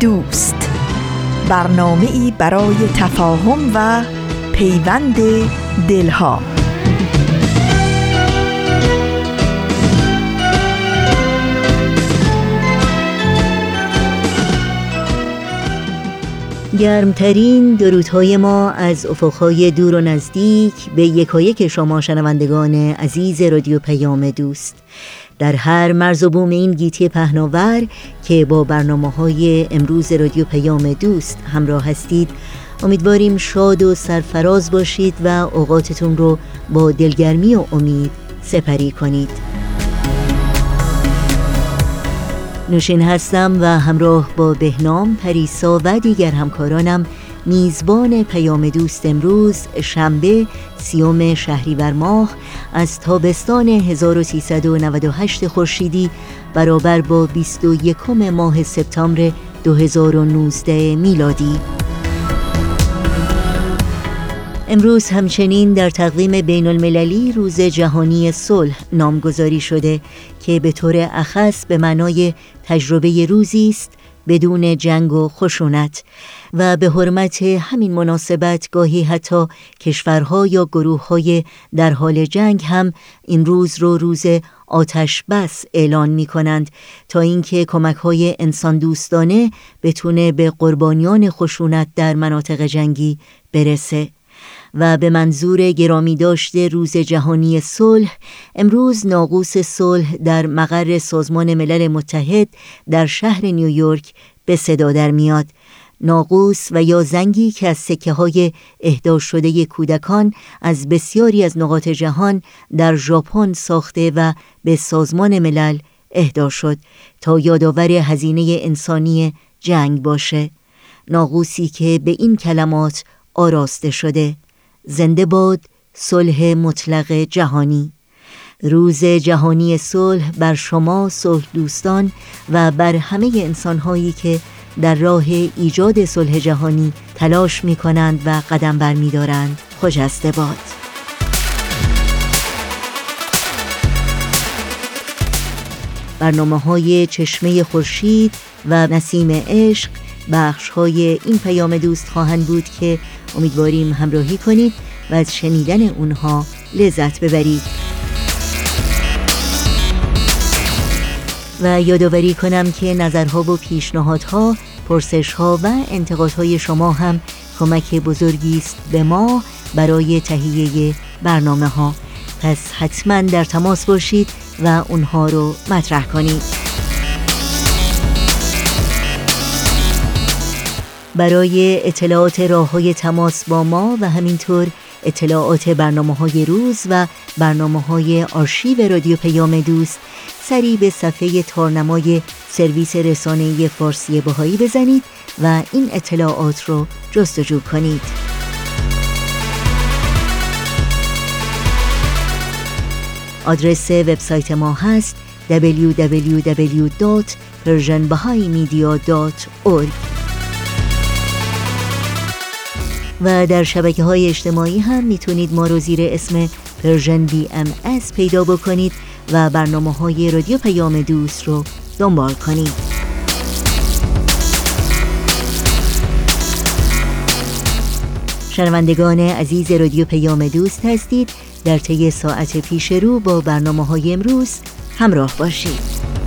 دوست. برنامه ای برای تفاهم و پیوند دلها. گرمترین درودهای ما از افقهای دور و نزدیک به یکایک شما شنوندگان عزیز رادیو پیام دوست. در هر مرز و بوم این گیتی پهناور که با برنامه های امروز رادیو پیام دوست همراه هستید امیدواریم شاد و سرفراز باشید و اوقاتتون رو با دلگرمی و امید سپری کنید. نوشین هستم و همراه با بهنام پریسا و دیگر همکارانم میزبان پیام دوست امروز شنبه سیوم شهریور ماه از تابستان 1398 خورشیدی برابر با 21 ماه سپتامبر 2019 میلادی. امروز همچنین در تقویم بین المللی روز جهانی صلح نامگذاری شده که به طور اخص به معنای تجربه روزی است بدون جنگ و خشونت و به حرمت همین مناسبت گاهی حتی کشورها یا گروههای در حال جنگ هم این روز رو روز آتش بس اعلان می کنند تا اینکه کمک های انسان دوستانه بتونه به قربانیان خشونت در مناطق جنگی برسه. و به منظور گرامی داشته روز جهانی صلح امروز ناقوس صلح در مقر سازمان ملل متحد در شهر نیویورک به صدا در میاد. ناقوس و یا زنگی که از سکه های اهدا شده کودکان از بسیاری از نقاط جهان در ژاپن ساخته و به سازمان ملل اهدا شد تا یادآور هزینه انسانی جنگ باشه. ناقوسی که به این کلمات آراسته شده. زنده باد صلح مطلق جهانی. روز جهانی صلح بر شما صلح دوستان و بر همه انسانهایی که در راه ایجاد صلح جهانی تلاش می کنند و قدم بر می دارند باد برنامه های چشمه خورشید و نسیم عشق بخش های این پیام دوست خواهند بود که امیدواریم همراهی کنید و از شنیدن اونها لذت ببرید. و یادآوری کنم که نظرها و پیشنهادها پرسشها و انتقادهای شما هم کمک بزرگی است به ما برای تهیه برنامه ها پس حتما در تماس باشید و اونها رو مطرح کنید. برای اطلاعات راه های تماس با ما و همینطور اطلاعات برنامه های روز و برنامه های آرشیو رادیو پیام دوست سری به صفحه تارنمای سرویس رسانه فارسی بهایی بزنید و این اطلاعات رو جستجو کنید. آدرس وبسایت ما هست www.persianbahaimedia.org و در شبکه های اجتماعی هم می‌تونید ما رو زیر اسم Persian BMS پیدا بکنید و برنامه های رادیو پیام دوست رو دنبال کنید. شنوندگان عزیز رادیو پیام دوست هستید در طی ساعت پیش رو با برنامه های امروز همراه باشید.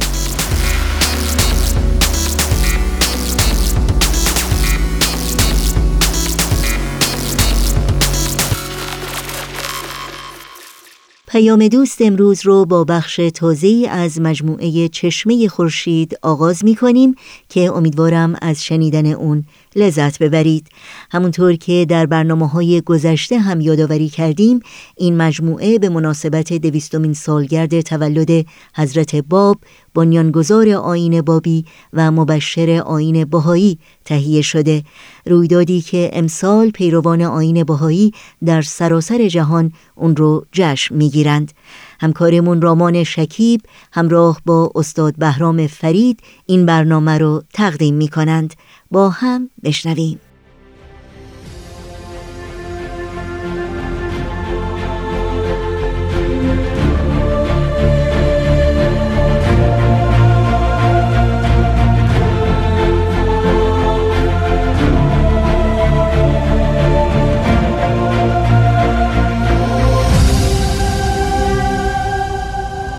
پیام دوست امروز رو با بخش تازه از مجموعه چشمه خورشید آغاز می کنیم که امیدوارم از شنیدن اون لذت ببرید. همونطور که در برنامه های گذشته هم یادآوری کردیم این مجموعه به مناسبت دویستمین سالگرد تولد حضرت باب بنیانگذار آین بابی و مبشر آین بهایی تهیه شده. رویدادی که امسال پیروان آین بهایی در سراسر جهان اون رو جشن می‌گیرند. همکارمون رامان شکیب همراه با استاد بهرام فرید این برنامه رو تقدیم می کنند با هم بشنویم.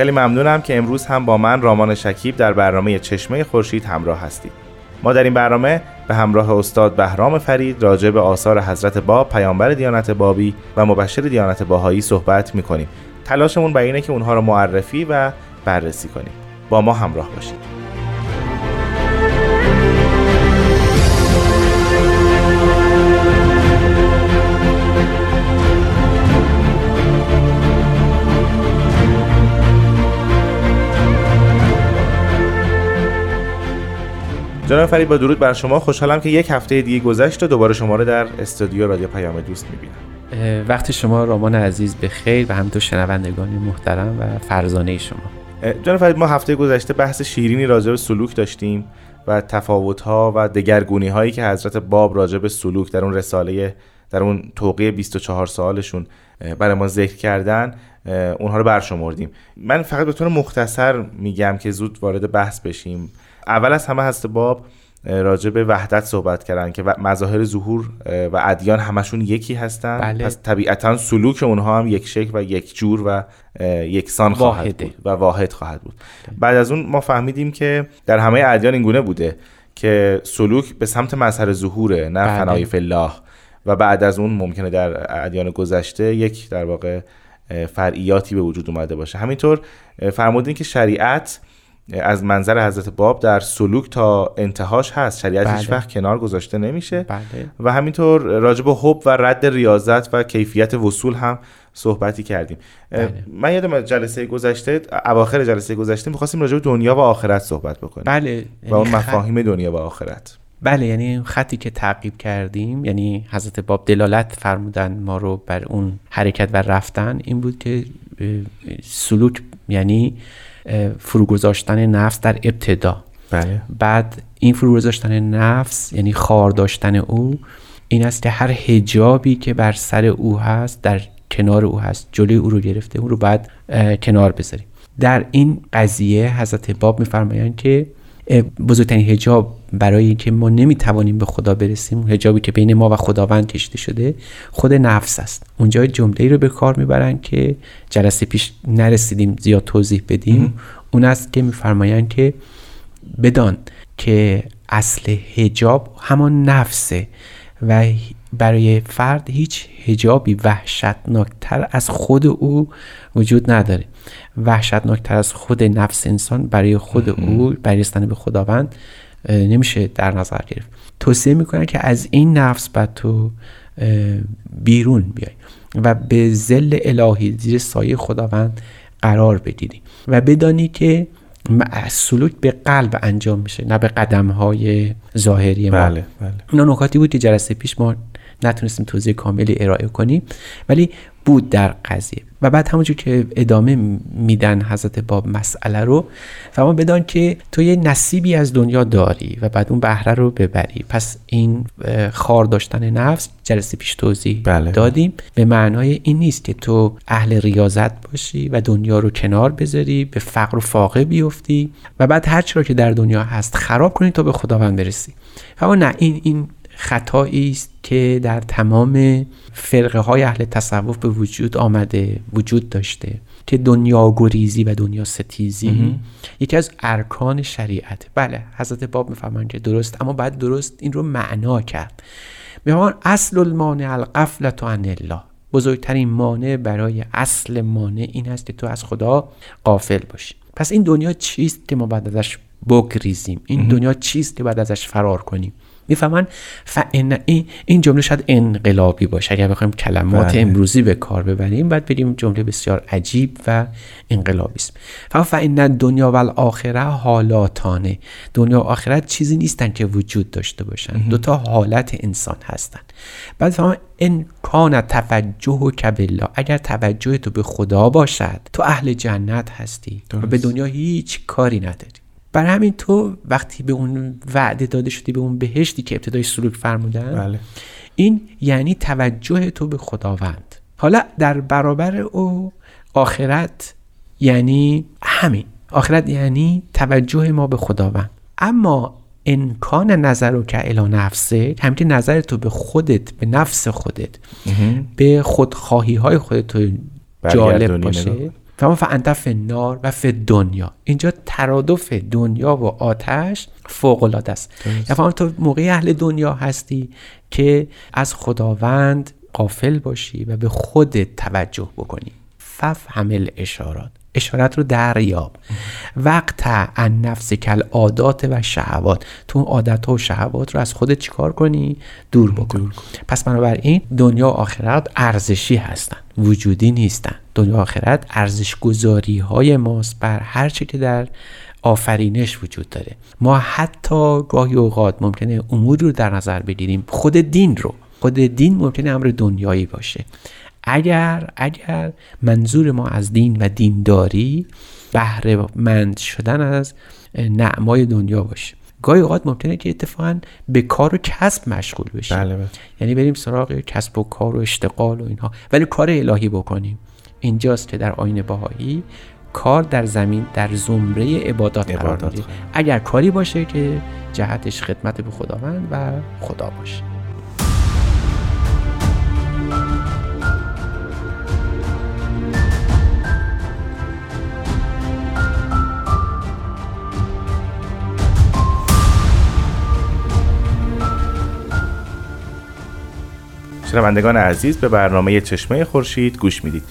خیلی ممنونم که امروز هم با من رامان شکیب در برنامه چشمه خورشید همراه هستید. ما در این برنامه به همراه استاد بهرام فرید راجع به آثار حضرت باب پیامبر دیانت بابی و مبشر دیانت باهایی صحبت می‌کنیم. تلاشمون بر اینه که اونها رو معرفی و بررسی کنیم. با ما همراه باشید. جناب فرید با درود بر شما. خوشحالم که یک هفته دیگه گذشت و دوباره شما رو در استودیو رادیو پیام دوست می‌بینم. وقتی شما رامان عزیز به خیر و همینطور شنوندگان محترم و فرزانه شما. جناب فرید ما هفته گذشته بحث شیرینی راجع به سلوک داشتیم و تفاوت ها و دگرگونی هایی که حضرت باب راجع به سلوک در اون رساله در اون توقیه 24 سالشون برای ما ذکر کردن اونها رو برشمردیم. من فقط به طور مختصر میگم که زود وارد بحث بشیم. اول از همه هست باب راجع به وحدت صحبت کردن که مظاهر ظهور و ادیان همشون یکی هستن. بله. پس طبیعتا سلوک اونها هم یک شکل و یک جور و یکسان خواهد بود و واحد خواهد بود. بعد از اون ما فهمیدیم که در همه ادیان اینگونه بوده که سلوک به سمت مظهر ظهوره نه بله. فنای فلاح و بعد از اون ممکنه در ادیان گذشته یک در واقع فرعیاتی به وجود اومده باشه. همینطور فرمودین که شریعت از منظر حضرت باب در سلوک تا انتهاش هست شریعت بله. هیچ وقت کنار گذاشته نمیشه بله. و همینطور راجب حب و رد ریاضت و کیفیت وصول هم صحبتی کردیم بله. من یادم جلسه گذشته اواخر جلسه گذشته می‌خواستیم راجع به دنیا و آخرت صحبت بکنیم بله و اون یعنی مفاهیم دنیا و آخرت بله یعنی خطی که تعقیب کردیم یعنی حضرت باب دلالت فرمودن ما رو بر اون حرکت و رفتن این بود که سلوک یعنی فروگذاشتن نفس در ابتدا بله. بعد این فروگذاشتن نفس یعنی خار داشتن او این است که هر هجابی که بر سر او هست در کنار او هست جلوی او رو گرفته او رو بعد کنار بذاریم در این قضیه حضرت باب میفرمایند که بزرگترین هجاب برای اینکه ما نمی‌توانیم به خدا برسیم هجابی که بین ما و خداوند کشیده شده خود نفس است. اونجا جمله رو به کار می‌برن که جلسه پیش نرسیدیم زیاد توضیح بدیم. اون است که میفرمایند که بدان که اصل هجاب همان نفسه و برای فرد هیچ هجابی وحشتناکتر از خود او وجود نداره. وحشتناکتر از خود نفس انسان برای خود او برای به خداوند نمیشه در نظر گرفت. توصیه می‌کنن که از این نفس بعد تو بیرون بیای و به زل الهی زیر سایه خداوند قرار بگیری و بدانی که سلوک به قلب انجام میشه نه به قدم های ظاهری ما. بله بله. اینا نکاتی بود که جلسه پیش ما نتونستیم توضیح کاملی ارائه کنیم ولی بود در قضیه. و بعد همونجور که ادامه میدن حضرت باب مسئله رو فهمان بدان که تو یه نصیبی از دنیا داری و بعد اون بهره رو ببری. پس این خار داشتن نفس جلسه پیش توضیح بله. دادیم. به معنای این نیست که تو اهل ریاضت باشی و دنیا رو کنار بذاری به فقر و فاقه بیفتی و بعد هر چرا که در دنیا هست خراب کنی تا به خداوند برسی. اما نه این این خطایی است که در تمام فرقه های اهل تصوف به وجود آمده وجود داشته که دنیا گریزی و دنیا ستیزی یکی از ارکان شریعت. بله حضرت باب می‌فهمن که درست اما بعد درست این رو معنا کرد. می‌فهمن اصل المانع القفلت عن الله. بزرگترین مانع برای اصل مانع این است که تو از خدا قافل باشی. پس این دنیا چیست که ما بعد ازش بگریزیم؟ این دنیا چیست که بعد ازش فرار کنیم؟ می‌فهمن. فان این جمله شاید انقلابی باشه. اگر بخوایم کلمات بله. امروزی به کار ببریم بعد بریم جمله بسیار عجیب و انقلابی است. فان دنیا و الاخره حالاتانه. دنیا و آخرت چیزی نیستن که وجود داشته باشن. دو تا حالت انسان هستن. بعد فهم ان کان توجه کبلا اگر توجه تو به خدا باشد تو اهل جنت هستی. و به دنیا هیچ کاری نداری. برای همین تو وقتی به اون وعده داده شدی به اون بهشتی که ابتدای سلوک فرمودن بله. این یعنی توجه تو به خداوند. حالا در برابر او آخرت یعنی همین. آخرت یعنی توجه ما به خداوند. اما امکان نظر رو که الا نفسه همین نظر تو به خودت به نفس خودت به خودخواهی های خودت تو جالب باشه. فما فانت فی النار و فی دنیا اینجا ترادف دنیا و آتش فوق العاده است یعنی تو موقع اهل دنیا هستی که از خداوند قافل باشی و به خودت توجه بکنی. ففهم الاشارات اشارت رو دریاب. وقت ان نفس کل عادات و شهوات. تو اون عادت و شهوات رو از خودت چیکار کنی؟ دور بکن. پس بنابراین دنیا و آخرت ارزشی هستن. وجودی نیستن. دنیا و آخرت ارزش گذاری های ماست بر هر چی که در آفرینش وجود داره. ما حتی گاهی اوقات ممکنه اموری رو در نظر بگیریم. خود دین رو. خود دین ممکنه امر دنیایی باشه. اگر اگر منظور ما از دین و دینداری بهره مند شدن از نعمای دنیا باشه. گاهی اوقات ممکنه که اتفاقا به کار و کسب مشغول بشیم. بله بله. یعنی بریم سراغ کسب و کار و اشتغال و اینها. ولی کار الهی بکنیم. اینجاست که در آین باهایی کار در زمین در زمره عبادات قرار. می‌گیره اگر کاری باشه که جهتش خدمت به خداوند و خدا باشه. شنوندگان عزیز به برنامه چشمه خورشید گوش می‌دید.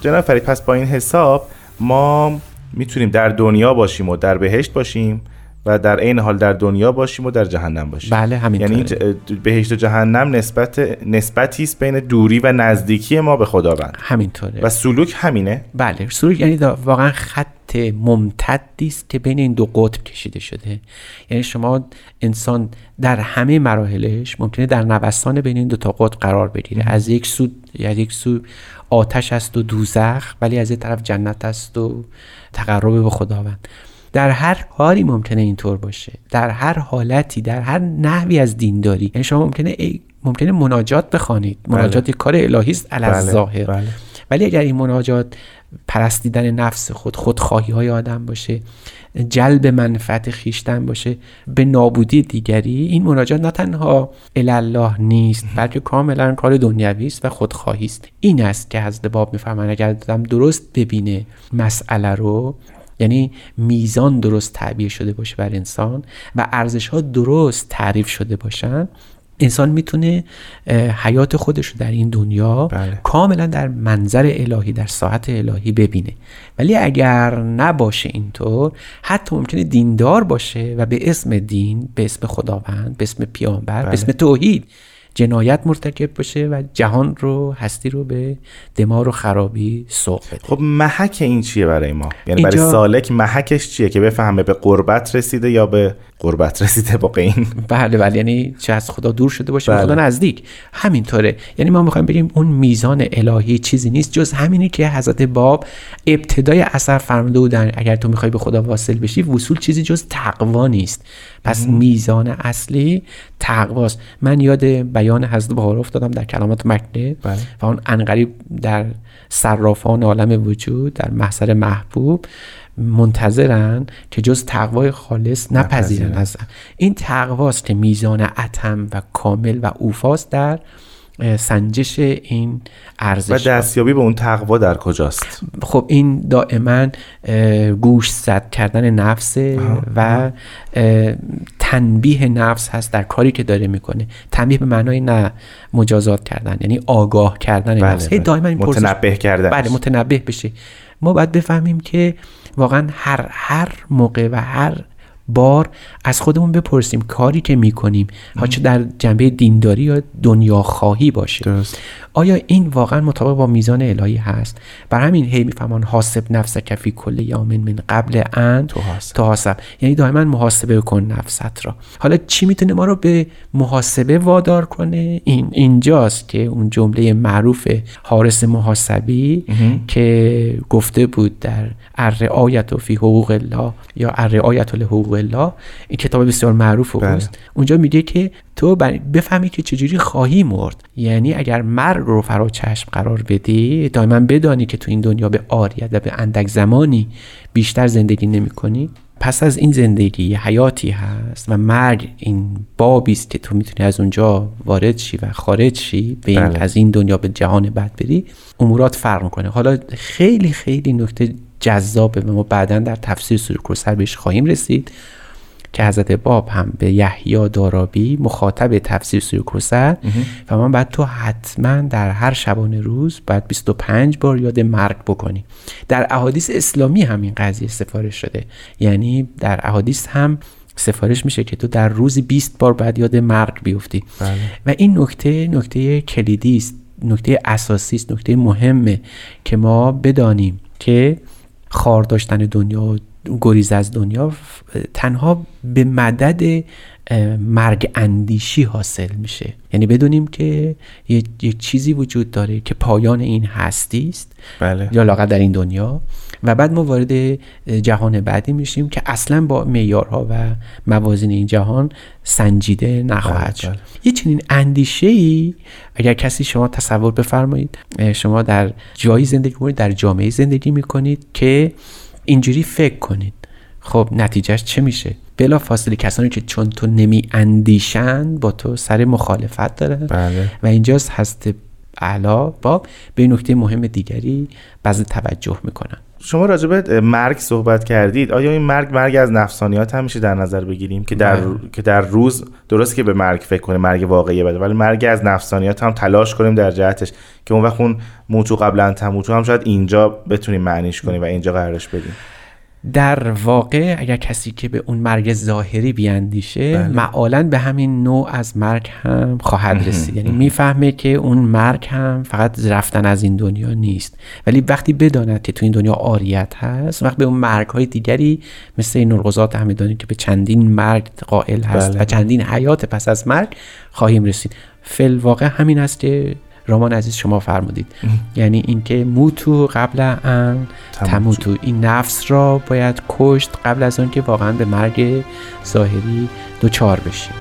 جناب فرید پس با این حساب ما می‌تونیم در دنیا باشیم و در بهشت باشیم. و در عین حال در دنیا باشیم و در جهنم باشیم. بله همینطوره. یعنی ج- بهشت و جهنم نسبت نسبتی است بین دوری و نزدیکی ما به خداوند. همینطوره. و سلوک همینه. بله سلوک یعنی واقعا خط ممتدی است که بین این دو قطب کشیده شده. یعنی شما انسان در همه مراحلش ممکنه در نوسان بین این دو تا قطب قرار بگیره. از یک سو از یک سو آتش است و دوزخ ولی از یک طرف جنت است و تقرب به خداوند. در هر کاری ممکنه اینطور باشه. در هر حالتی در هر نحوی از دینداری یعنی شما ممکنه ای- ممکنه مناجات بخوانید. مناجات یک کار الهی است علی بله، ظاهر بله. ولی اگر این مناجات پرستیدن نفس خود خودخواهی های آدم باشه جلب منفعت خیشتن باشه به نابودی دیگری این مناجات نه تنها الله نیست بلکه کاملا کار دنیوی است و خودخواهی است. این است که حضرت باب می‌فهمن اگر آدم درست ببینه مسئله رو یعنی میزان درست تعبیر شده باشه بر انسان و ارزش ها درست تعریف شده باشن انسان می‌تونه حیات خودش رو در این دنیا بله. کاملا در منظر الهی در ساعت الهی ببینه ولی اگر نباشه اینطور حتی ممکنه دیندار باشه و به اسم دین به اسم خداوند به اسم پیامبر به اسم توحید جنایت مرتکب باشه و جهان رو هستی رو به دمار و خرابی سوق بده. خب محک این چیه برای ما؟ یعنی برای اینجا- سالک محکش چیه که بفهمه به قربت رسیده یا به قربت رسیده با این بله بله. یعنی چه از خدا دور شده باشه بله. خدا نزدیک. همینطوره. یعنی ما می‌خوایم بریم اون میزان الهی چیزی نیست جز همینی که حضرت باب ابتدای اثر فرموده بودن اگر تو می‌خوای به خدا واصل بشی وصول چیزی جز تقوا نیست. پس میزان اصلی تقواست. من یاد بیان حضرت بهار افتادم در کلمات مکنه بله. و اون انقریب در صرافان عالم وجود در محضر محبوب. منتظرن که جز تقوای خالص نپذیرن. از این تقواست که میزان اتم و کامل و اوفاست در سنجش این ارزش و. دستیابی به اون تقوا در کجاست خب این دائما گوش زد کردن نفس و تنبیه نفس هست در کاری که داره می‌کنه تنبیه به معنای نه مجازات کردن یعنی آگاه کردن بله، نفس هی بله. دائما این متنبه کردن. بله متنبه بشه ما باید بفهمیم که واقعا هر هر موقع و هر بار از خودمون بپرسیم کاری که می‌کنیم. ها چه در جنبه دینداری یا دنیا خواهی باشه. درست. آیا این واقعا مطابق با میزان الهی هست؟ بر همین هی میفهمان حاسب نفس کفی کل یوم من قبل ان تحاسب. تحاسب یعنی دائما محاسبه کن نفست را. حالا چی می‌تونه ما رو به محاسبه وادار کنه؟ این اینجاست که اون جمله معروف حارس محاسبی که گفته بود در الرعایت فی حقوق الله یا الرعایت لحقوق الله این کتاب بسیار معروف بله. اوست. اونجا میگه که تو بفهمی که چجوری خواهی مرد. یعنی اگر مرگ رو فرا چشم قرار بدی دائما بدانی که تو این دنیا به آریت و به اندک زمانی بیشتر زندگی نمی کنی. پس از این زندگی حیاتی هست و مرگ این بابی است که تو می‌تونی از اونجا وارد شی و خارج شی به این بله. از این دنیا به جهان بعد بری. امورات فرق می‌کنه. حالا خیلی خیلی نکته جذابه و ما بعدا در تفسیر سوره کوثر بهش خواهیم رسید که حضرت باب هم به یحیی دارابی مخاطب تفسیر سوره کوثر و من بعد تو حتما در هر شبانه روز باید 25 بار یاد مرگ بکنی. در احادیث اسلامی هم این قضیه سفارش شده. یعنی در احادیث هم سفارش میشه که تو در روزی 20 بار باید یاد مرگ بیفتی. و این نکته نکته کلیدی است نکته اساسی است نکته مهمه که ما بدانیم که خار داشتن دنیا و گریز از دنیا تنها به مدد مرگ اندیشی حاصل میشه. یعنی بدونیم که یک یک چیزی وجود داره که پایان این هستی است. بله. یا لاقل در این دنیا. و بعد ما وارد جهان بعدی میشیم که اصلا با معیارها و موازین این جهان سنجیده نخواهد بله، شد. بله. یه چنین اندیشه ای اگر کسی شما تصور بفرمایید شما در جایی زندگی کنید در جامعه زندگی می‌کنید که اینجوری فکر کنید. خب نتیجهش چه میشه؟ بلا فاصله کسانی که چون تو نمی اندیشند با تو سر مخالفت دارن بله. و اینجاست هست اعلا باب به نکته مهم دیگری بعض توجه می‌کنن شما راجع به مرگ صحبت کردید آیا این مرگ مرگ از نفسانیات هم میشه در نظر بگیریم که در. که در روز درست که به مرگ فکر کنیم مرگ واقعی بده ولی مرگ از نفسانیات هم تلاش کنیم در جهتش که اون وقت اون موتو قبلا تموتو هم شاید اینجا بتونیم معنیش کنیم و اینجا قرارش بدیم در واقع اگر کسی که به اون مرگ ظاهری بیاندیشه بله. معالا به همین نوع از مرگ هم خواهد رسید. یعنی می‌فهمه که اون مرگ هم فقط رفتن از این دنیا نیست. ولی وقتی بداند که تو این دنیا آریت هست وقت به اون مرگ های دیگری مثل این نرغزات همدانی که به چندین مرگ قائل هست بله. و چندین حیات پس از مرگ خواهیم رسید. فل واقع همین است که رامان عزیز شما فرمودید. یعنی اینکه موتو قبل ان تموتو. این نفس را باید کشت قبل از آن که واقعا به مرگ ظاهری دوچار بشیم.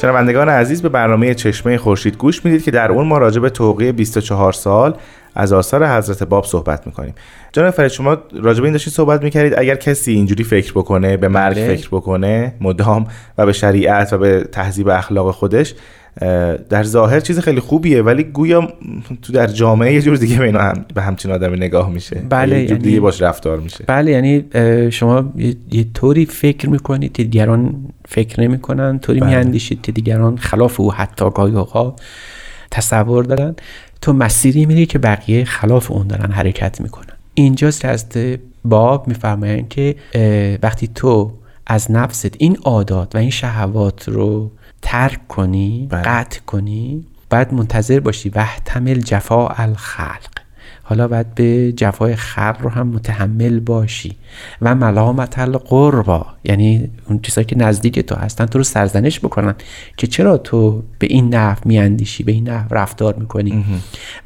شنوندگان عزیز به برنامه چشمه خورشید گوش می‌دید که در اون ما راجع به توقیه 24 سال از آثار حضرت باب صحبت می‌کنیم جناب فرید شما راجع به این داشتید صحبت می‌کردید اگر کسی اینجوری فکر بکنه به مرگ بله. فکر بکنه مدام و به شریعت و به تهذیب اخلاق خودش در ظاهر چیز خیلی خوبیه ولی گویا تو در جامعه یه جور دیگه به اینا هم به همچین آدمی نگاه میشه. بله، یه جور یعنی- دیگه باش رفتار میشه. بله یعنی شما یه, طوری فکر می‌کنید که دیگران فکر نمی‌کنن طوری بله. میاندیشید که دیگران خلاف او حتی گاهی اوقات تصور دارن. تو مسیری میری که بقیه خلاف اون دارن حرکت می‌کنن. اینجاست که از باب میفرمایند که وقتی تو از نفست این عادات و این شهوات رو ترک کنی بله. قطع کنی باید منتظر باشی وحتمل جفا الخلق حالا باید به جفای خلق رو هم متحمل باشی. و ملامت القربا یعنی اون چیزایی که نزدیک تو هستن تو رو سرزنش بکنن که چرا تو به این نحو میاندیشی به این نحو رفتار می‌کنی.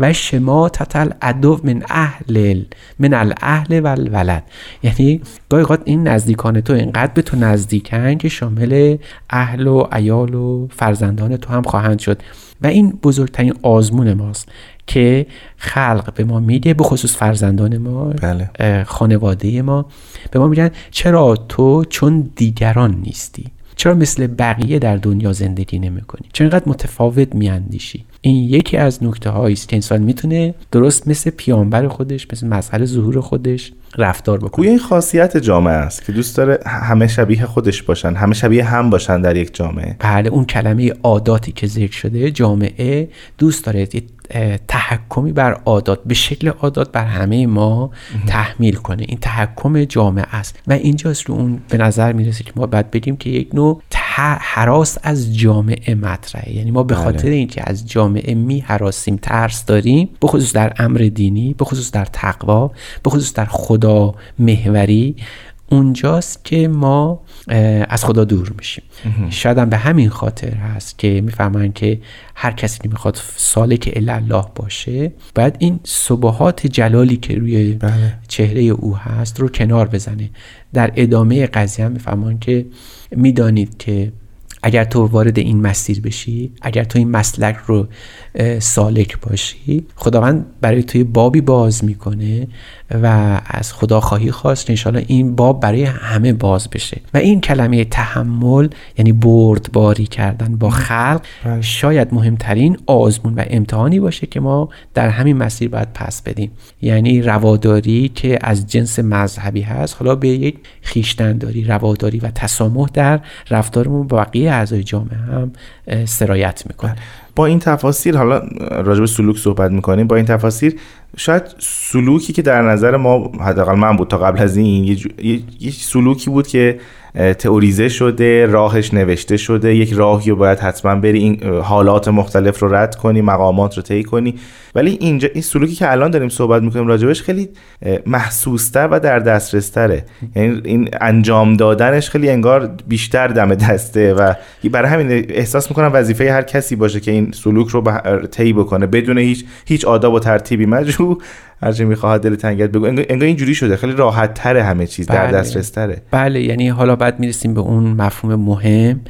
و شما تتل ادو من اهل من الاهل و الولد. یعنی گاهی این نزدیکان تو اینقدر به تو نزدیکن که شامل اهل و عیال و فرزندان تو هم خواهند شد. و این بزرگترین آزمون ماست که خلق به ما میده به خصوص فرزندان ما بله. خانواده ما. به ما میگن چرا تو چون دیگران نیستی؟ چرا مثل بقیه در دنیا زندگی نمی کنی چرا اینقدر متفاوت میاندیشی؟ این یکی از نکته هایی است که انسان می‌تونه درست مثل پیامبر خودش مثل مسئله ظهور خودش رفتار بکنه. این خاصیت جامعه است که دوست داره همه شبیه خودش باشن همه شبیه هم باشن در یک جامعه. بله اون کلمه عاداتی که ذکر شده جامعه دوست داره تحکمی بر عادات به شکل عادات بر همه ما تحمیل کنه. این تحکم جامعه است. و اینجاست رو اون به نظر می‌رسه که ما باید بگیم که یک نوع حراس از جامعه مطرحه. یعنی ما به بله. خاطر اینکه از جامعه می حراسیم ترس داریم به خصوص در امر دینی به خصوص در تقوا به خصوص در خدا محوری اونجاست که ما از خدا دور میشیم. شاید هم به همین خاطر هست که می‌فهمن که هر کسی که می‌خواد سالک الله باشه. باید این صبحات جلالی که روی بله. چهره او هست رو کنار بزنه. در ادامه قضیه هم می‌فهمن که می‌دانید که اگر تو وارد این مسیر بشی اگر تو این مسلک رو سالک باشی خداوند برای توی بابی باز می‌کنه و از خدا خواهی خواست. انشاءالله این باب برای همه باز بشه. و این کلمه تحمل یعنی بردباری کردن با خلق بله. شاید مهمترین آزمون و امتحانی باشه که ما در همین مسیر باید پس بدیم. یعنی رواداری که از جنس مذهبی هست. حالا به یک خیشتنداری رواداری و تسامح در رفتارمون با بقیه اعضای جامعه هم سرایت می‌کنه. با این تفاصیل حالا راجع به سلوک صحبت می‌کنیم با این تفاصیل شاید سلوکی که در نظر ما حداقل من بود تا قبل از این یه, یه سلوکی بود که تئوریزه شده راهش نوشته شده یک راهی رو باید حتما بری این حالات مختلف رو رد کنی مقامات رو طی کنی. ولی اینجا این سلوکی که الان داریم صحبت می‌کنیم راجبش خیلی محسوستر و در دسترس تره یعنی این انجام دادنش خیلی انگار بیشتر دم دسته و برای همین احساس می‌کنم وظیفه هر کسی باشه که این سلوک رو طی بکنه بدون هیچ هیچ آداب و ترتیبی. مجبور هرچی می‌خواهد دل تنگت بگو. انگار اینجوری شده. خیلی راحت تره همه چیز. بله. در دسترس تره بله یعنی حالا بعد می‌رسیم به اون مفهوم مهم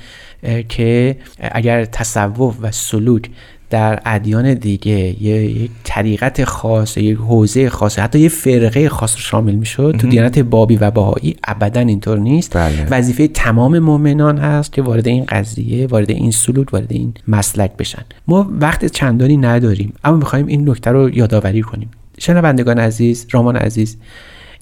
که اگر تصوف و سلوک در ادیان دیگه یه یک طریقت خاص یک حوزه خاص حتی یه فرقه خاص شامل می‌شد. تو دیانت بابی و بهایی ابدا اینطور نیست. بله. وظیفه تمام مؤمنان هست که وارد این قضیه وارد این سلوک وارد این مسلک بشن. ما وقت چندانی نداریم اما می‌خوایم این نکته رو یادآوری کنیم. شنوندگان عزیز رامان عزیز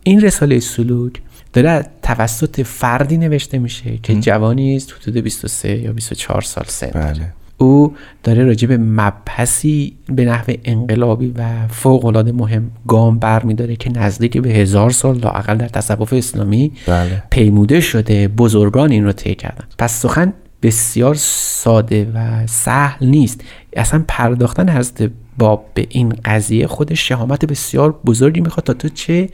این رساله سلوک داره توسط فردی نوشته میشه که جوانی است حدود 23 یا 24 سال سن. بله. او داره راجع به مبحثی به نحو انقلابی و فوق العاده مهم گام بر میداره که نزدیک به هزار سال لاقل در تصوف اسلامی بله. پیموده شده. بزرگان این رو طی کردن. پس سخن بسیار ساده و سهل نیست. اصلا پرداختن حضرت باب به این قضیه خود شهامت بسیار بزرگی می‌خواد تا تو چه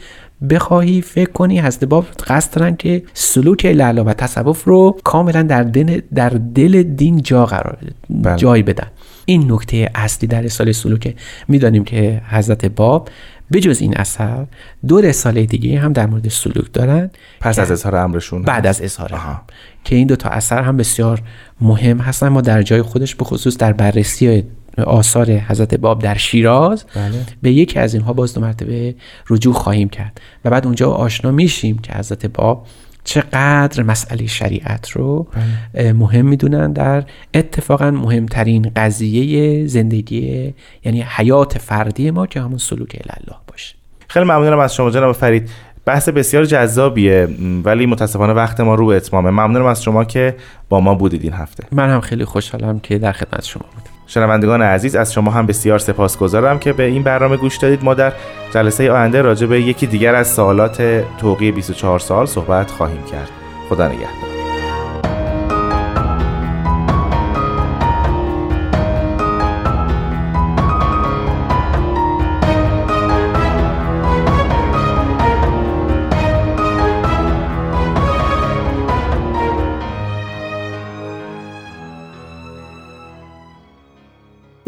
بخواهی فکر کنی حضرت باب قصد دارن که سلوک لالا و تصوف رو کاملا در دل, در دل دین جا قرار بله. جای بدن. این نکته اصلی در رساله سلوک. می‌دانیم که حضرت باب بجز این اثر دو رساله دیگه هم در مورد سلوک دارن پس از اظهار امرشون. بعد از اظهار که این دو تا اثر هم بسیار مهم هستن. ما در جای خودش به خصوص در بررسی آثار حضرت باب در شیراز. بله. به یکی از اینها باز دو مرتبه رجوع خواهیم کرد و بعد اونجا آشنا میشیم که حضرت باب چقدر مسئله شریعت رو بله. مهم می‌دونن در اتفاقا مهمترین قضیه زندگی یعنی حیات فردی ما که همون سلوک الله باشه. خیلی ممنونم از شما جناب فرید. بحث بسیار جذابیه ولی متاسفانه وقت ما رو به اتمامه. ممنونم از شما که با ما بودید این هفته. من هم خیلی خوشحالم که در خدمت شما بودم. شنوندگان عزیز از شما هم بسیار سپاسگزارم که به این برنامه گوش دادید. ما در جلسه آینده راجع به یکی دیگر از سوالات توقی 24 سال صحبت خواهیم کرد. خدا نگهدار.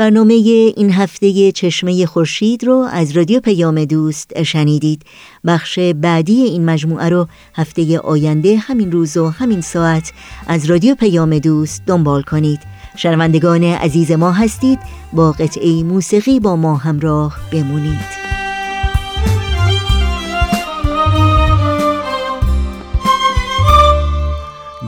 برنامه این هفته چشمه خورشید رو از رادیو پیام دوست شنیدید. بخش بعدی این مجموعه رو هفته آینده همین روز و همین ساعت از رادیو پیام دوست دنبال کنید. شنوندگان عزیز ما هستید. با قطعه موسیقی با ما همراه بمونید.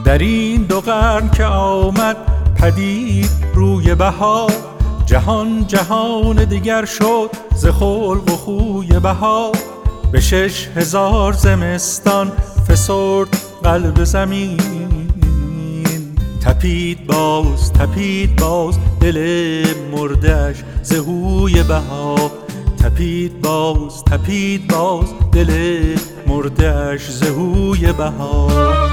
در این دو قرن که آمد پدید روی بهار جهان جهان دیگر شد ز خلق و خوی بهار. به شش هزار زمستان فسرد قلب زمین. تپید باز تپید باز دل مردش زهوی بهار. تپید باز تپید باز دل مردش زهوی بهار.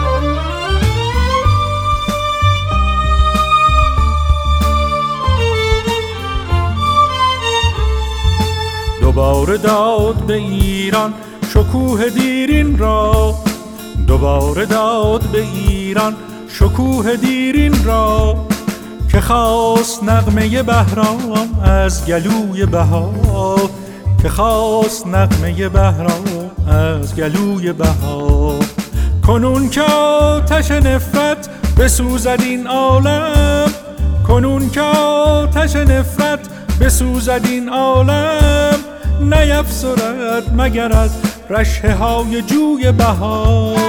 دوباره داد به ایران شکوه دیرین را. دوباره داد به ایران شکوه دیرین را. که خواست نغمه بهرام از گلوی بهار. که خواست نغمه بهرام از گلوی بهار. کنون که آتش نفرت بسوزد این عالم. کنون که آتش نفرت بسوزد این عالم. نیفسرد مگر از رشه های جوی بهار.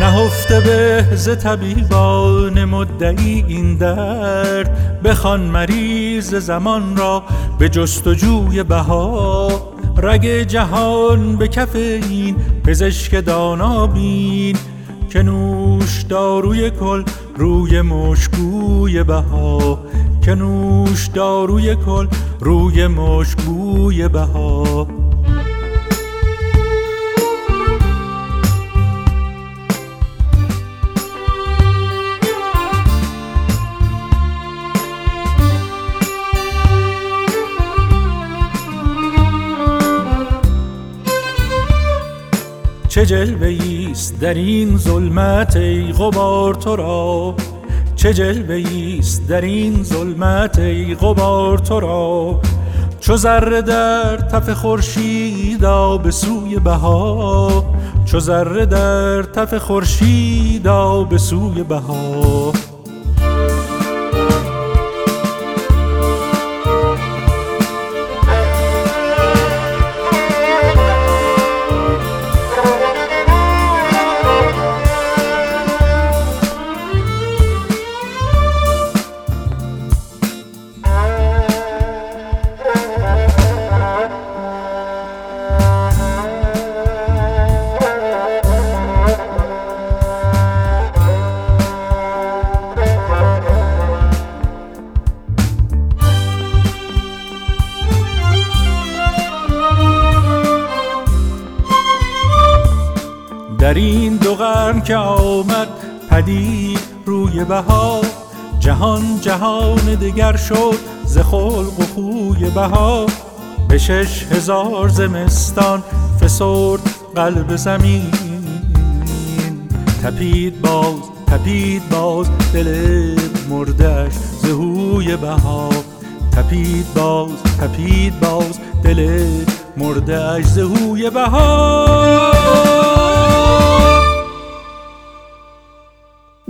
نهفته به ز طبیبان مدعی این درد بخوان مریض زمان را به جستجوی بهار. رگ جهان به کف این پزشک دانا بین که نوش داروی کل روی مشکوی بها که نوش داروی کل روی مشکوی بها چه جلوه ایست در این ظلمت ای غبار تو را؟ چه جلوه ایست در این ظلمت ای غبار تو را؟ چو ذره در تف خورشیدا به سوی بها چو ذره در تف خورشیدا به سوی بها در این دو قرن که آمد پدید روی بهار جهان جهان دگر شد ز خلق و خوی بهار. به شش هزار زمستان فسرد قلب زمین. تپید باز تپید باز دل مردش زهوی بهار. تپید باز تپید باز دل مردش زهوی بهار.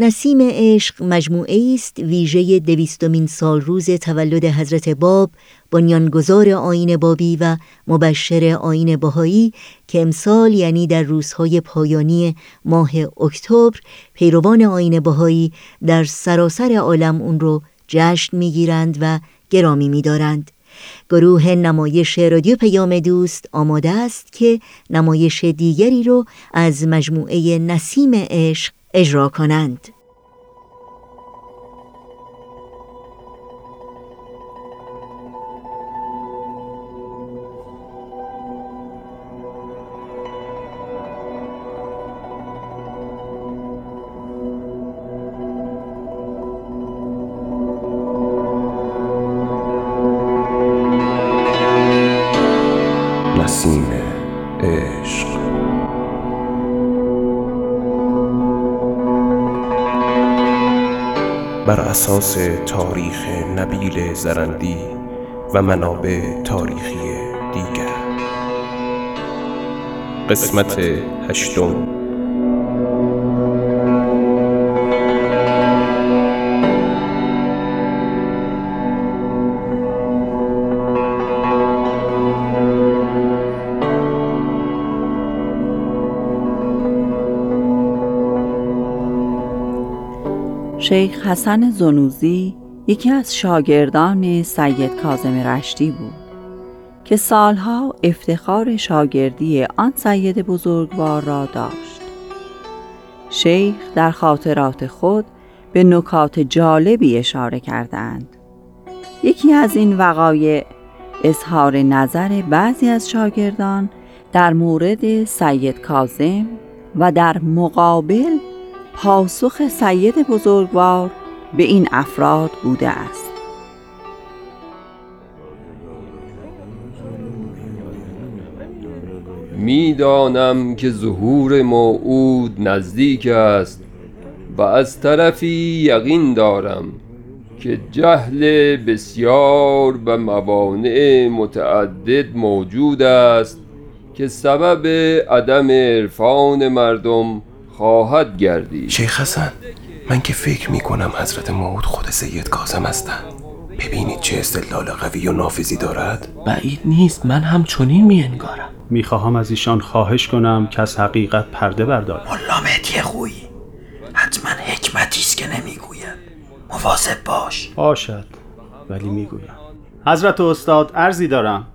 نسیم عشق مجموعه است ویژه دویستمین سال روز تولد حضرت باب بنیانگذار آین بابی و مبشر آین بهایی که امسال یعنی در روزهای پایانی ماه اکتبر پیروان آین بهایی در سراسر عالم اون رو جشن می‌گیرند و گرامی میدارند. گروه نمایش رادیو پیام دوست آماده است که نمایش دیگری رو از مجموعه نسیم عشق اجرا کنند. نسیم عشق. اساس تاریخ نبیل زرندی و منابع تاریخی دیگر. قسمت هشتم. شیخ حسن زنوزی یکی از شاگردان سید کازم رشتی بود که سالها افتخار شاگردی آن سید بزرگوار را داشت. شیخ در خاطرات خود به نکات جالبی اشاره کردند. یکی از این وقایع اظهار نظر بعضی از شاگردان در مورد سید کازم و در مقابل پاسخ سید بزرگوار به این افراد بوده است. می‌دانم که ظهور موعود نزدیک است و از طرفی یقین دارم که جهل بسیار و موانع متعدد موجود است که سبب عدم عرفان مردم خواهد گردید. شیخ حسن من که فکر می کنم حضرت موعود خود سید کازم هستند ببینید چه استدلال قوی و نافذی دارد. بعید نیست من هم چنین می انگارم می‌خواهم از ایشان خواهش کنم که از حقیقت پرده بردارد ملا مهدی خویی حتما حکمتی است که نمی‌گوید. مواظب باش. باشد ولی می‌گویم. حضرت استاد ارزی دارم.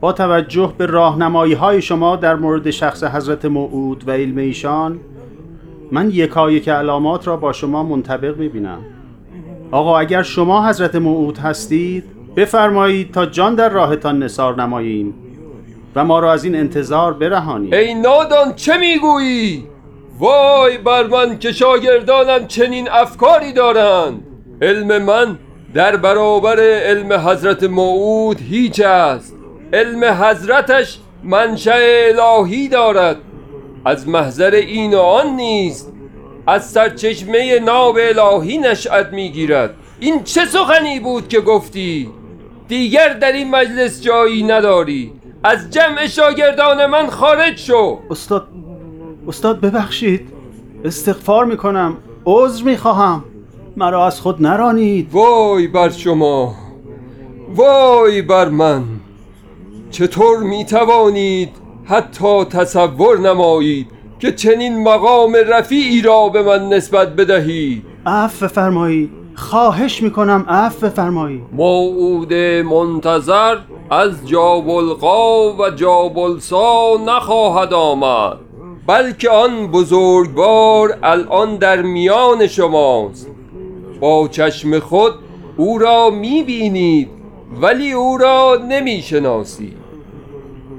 با توجه به راهنمایی های شما در مورد شخص حضرت موعود و علم ایشان من یکایک علامات را با شما منطبق می‌بینم. آقا اگر شما حضرت موعود هستید بفرمایید تا جان در راهتان نصار نماییم و ما را از این انتظار برهانید. ای نادان چه می‌گویی؟ وای بر من که شاگردانم چنین افکاری دارند. علم من در برابر علم حضرت موعود هیچ است. علم حضرتش منشأ الهی دارد. از محضر این و آن نیست از سرچشمه ناب الهی نشأت می‌گیرد. این چه سخنی بود که گفتی؟ دیگر در این مجلس جایی نداری. از جمع شاگردان من خارج شو. استاد استاد ببخشید. استغفار می‌کنم. عذر می‌خواهم. مرا از خود نرانید. وای بر شما. وای بر من. چطور می توانید حتی تصور نمایید که چنین مقام رفیعی را به من نسبت بدهید؟ عفو فرمایید خواهش می‌کنم عفو فرمایید موعود منتظر از جابلقا و جابلسا نخواهد آمد بلکه آن بزرگوار الان در میان شماست. با چشم خود او را می‌بینید ولی او را نمی‌شناسید.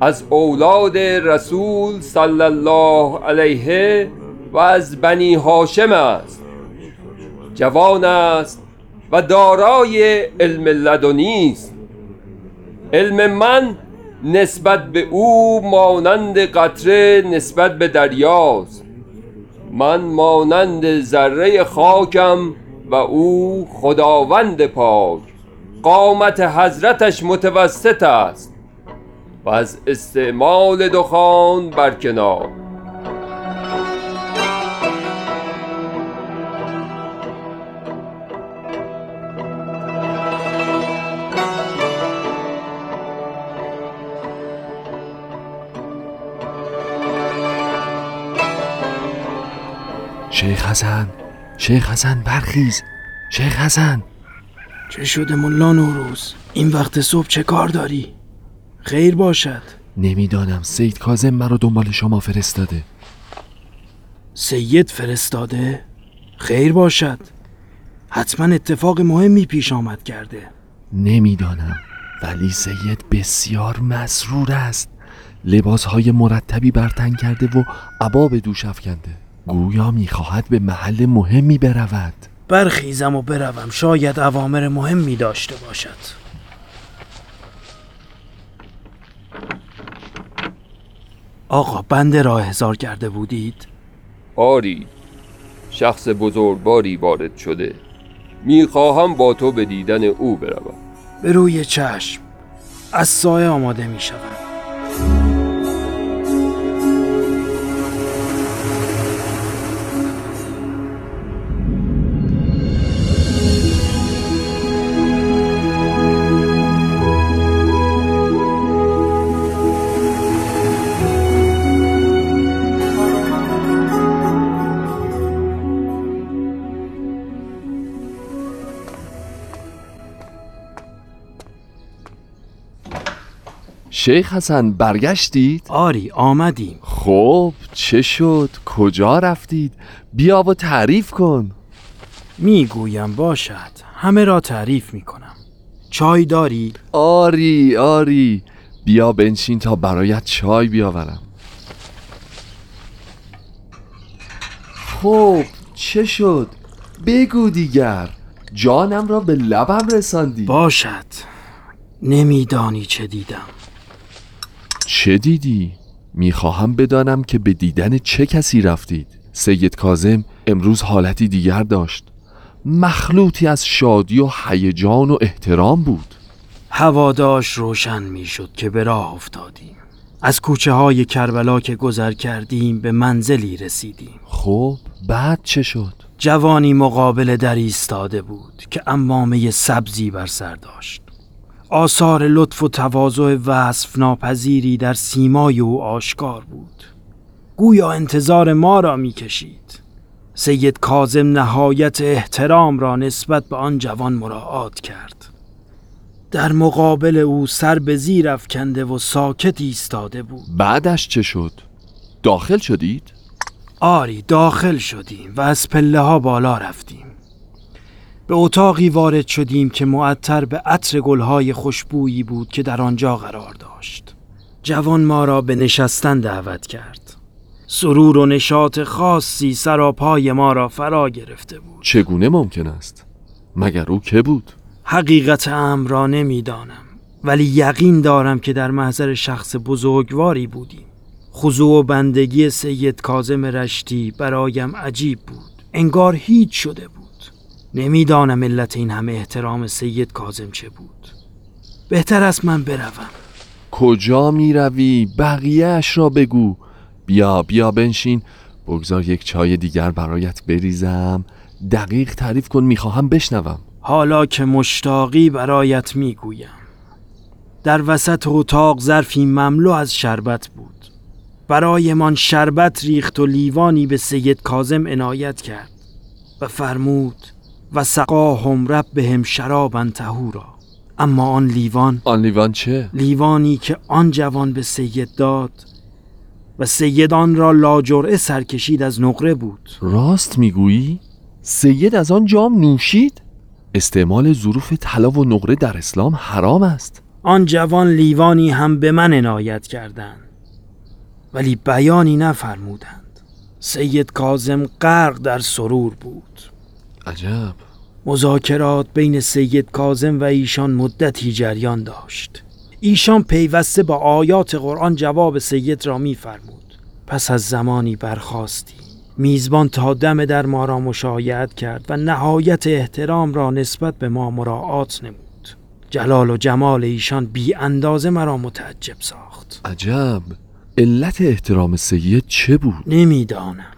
از اولاد رسول صلی الله علیه و از بنی هاشم است. جوان است و دارای علم لدنی است. علم من نسبت به او مانند قطره نسبت به دریاست. من مانند ذره خاکم و او خداوند پاک. قامت حضرتش متوسط است. و از استعمال دخان برکنار شیخ حسن شیخ حسن برخیز. شیخ حسن. چه شده ملا نوروز؟ این وقت صبح چه کار داری؟ خیر باشد. نمی‌دانم سید کازم مرا دنبال شما فرستاده. سید فرستاده؟ خیر باشد. حتما اتفاق مهمی پیش آمد کرده. نمی‌دانم ولی سید بسیار مسرور است. لباسهای مرتبی برتن کرده و عبا به دوش افکنده. گویا می‌خواهد به محل مهمی برود. برخیزم و بروم. شاید اوامر مهمی داشته باشد. آقا بند راه هزار کرده بودید؟ آری شخص بزرگواری وارد شده. می‌خواهم با تو به دیدن او بروم. به روی چشم از سایه آماده می شیخ حسن برگشتید؟ آری آمدیم خب چه شد؟ کجا رفتید؟ بیا و تعریف کن می‌گویم باشد همه را تعریف می‌کنم چای داری؟ آری آری بیا بنشین تا برایت چای بیاورم خب چه شد؟ بگو دیگر جانم را به لبم رساندی باشد نمیدانی چه دیدم چه دیدی؟ می‌خواهم بدانم که به دیدن چه کسی رفتید. سید کازم امروز حالتی دیگر داشت. مخلوطی از شادی و هیجان و احترام بود. هواداش روشن می‌شد که به راه افتادیم. از کوچه های کربلا که گذر کردیم به منزلی رسیدیم. خب بعد چه شد؟ جوانی مقابل در ایستاده بود که امامه سبزی بر سر داشت. آثار لطف و تواضع وصف ناپذیری در سیمای او آشکار بود. گویا انتظار ما را می‌کشید. سید کازم نهایت احترام را نسبت به آن جوان مراعات کرد. در مقابل او سر به زیر افکنده و ساکت ایستاده بود. بعدش چه شد؟ داخل شدید؟ آری داخل شدیم و از پله ها بالا رفتیم. به اتاقی وارد شدیم که معطر به عطر گلهای خوشبویی بود که در آنجا قرار داشت. جوان ما را به نشستن دعوت کرد. سرور و نشاط خاصی سراپای ما را فرا گرفته بود. چگونه ممکن است؟ مگر او که بود؟ حقیقت امر را نمی‌دانم ولی یقین دارم که در محضر شخص بزرگواری بودیم. خضوع و بندگی سید کازم رشتی برایم عجیب بود. انگار هیچ شده بود. نمی‌دانم علت این همه احترام سید کازم چه بود. بهتر است من بروم. کجا می روی؟ بقیهش را بگو. بیا بیا بنشین. بگذار یک چای دیگر برایت بریزم. دقیق تعریف کن می‌خواهم بشنوم. حالا که مشتاقی برایت می‌گویم. در وسط اتاق ظرفی مملو از شربت بود. برایمان شربت ریخت و لیوانی به سید کازم عنایت کرد و فرمود و سقاهم رب بهم شرابا تهورا اما آن لیوان آن لیوان چه؟ لیوانی که آن جوان به سید داد و سید آن را لاجرعه سرکشید از نقره بود راست می‌گویی؟ سید از آن جام نوشید؟ استعمال ظروف طلا و نقره در اسلام حرام است آن جوان لیوانی هم به من عنایت کردند ولی بیانی نفرمودند سید کازم غرق در سرور بود عجب. مذاکرات بین سید کازم و ایشان مدتی جریان داشت. ایشان پیوسته با آیات قرآن جواب سید را میفرمود. پس از زمانی برخواستی. میزبان تا دم در ما را مشایعت کرد و نهایت احترام را نسبت به ما مراعات نمود. جلال و جمال ایشان بی اندازه مرا متعجب ساخت. عجب. علت احترام سید چه بود؟ نمی‌دانم.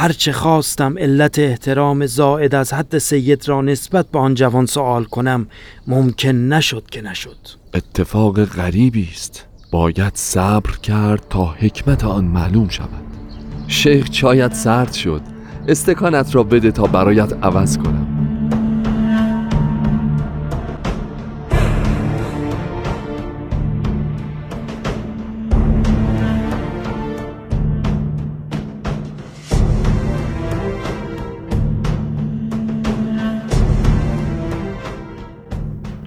هرچه خواستم علت احترام زائد از حد سید را نسبت به آن جوان سوال کنم ممکن نشد که نشد. اتفاق غریبی است. باید صبر کرد تا حکمت آن معلوم شود. شیخ چایت سرد شد. استکانت را بده تا برایت عوض کنم.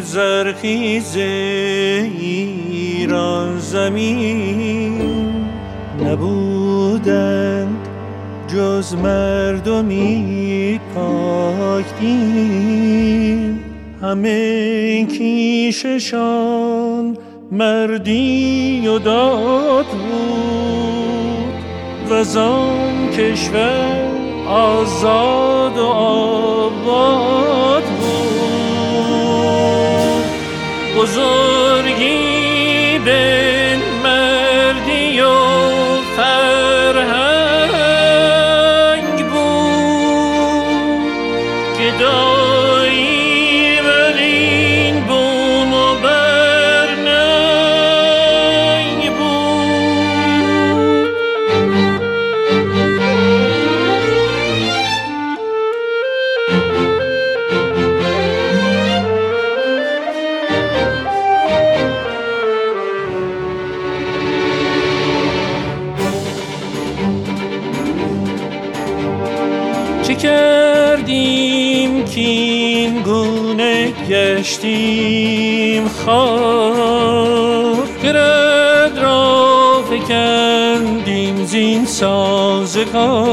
زرخیز ایران زمین نبودند جز مردمی پاک همه کیششان مردی و داد بود و زان کشور آزاد و آباد بود بزرگی به مردی و فرهنگ ago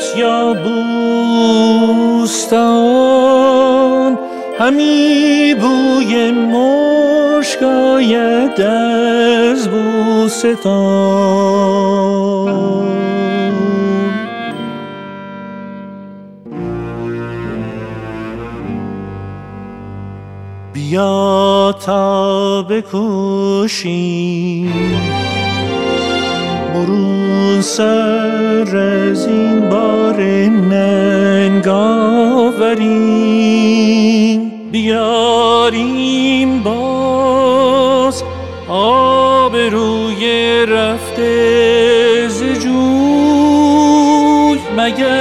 است یا بوستان همی بوی مشک آید از بوستان. بیا تا بکوشیم. برون سر از این بار ننگاوریم. بیاریم باز آب روی رفته ز جوی مگر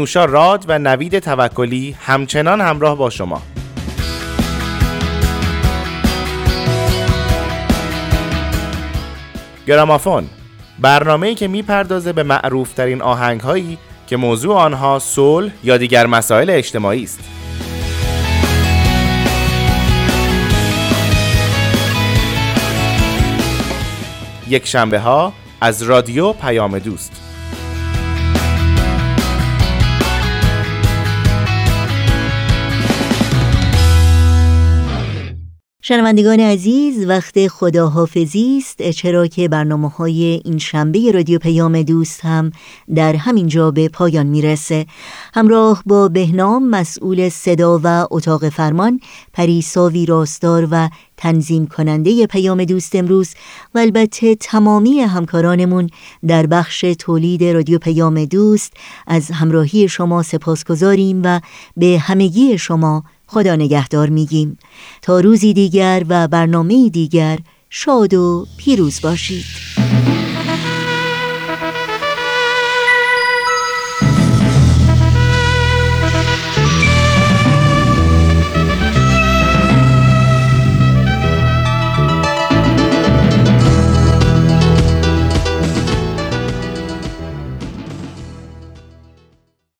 نیوشا راد و نوید توکلی همچنان همراه با شما گرامافون برنامه‌ای که می‌پردازه به معروفترین آهنگ‌هایی که موضوع آنها صلح یا دیگر مسائل اجتماعی است. یک شنبه ها از رادیو پیام دوست شنوندگان عزیز وقت خداحافظی است. چرا که برنامه های این شنبه رادیو پیام دوست هم در همین جا به پایان می‌رسه. همراه با بهنام مسئول صدا و اتاق فرمان پریسا راستار و تنظیم کننده پیام دوست امروز و البته تمامی همکارانمون در بخش تولید رادیو پیام دوست از همراهی شما سپاس گذاریم و به همگی شما خدا نگهدار میگیم. تا روزی دیگر و برنامه دیگر شاد و پیروز باشید.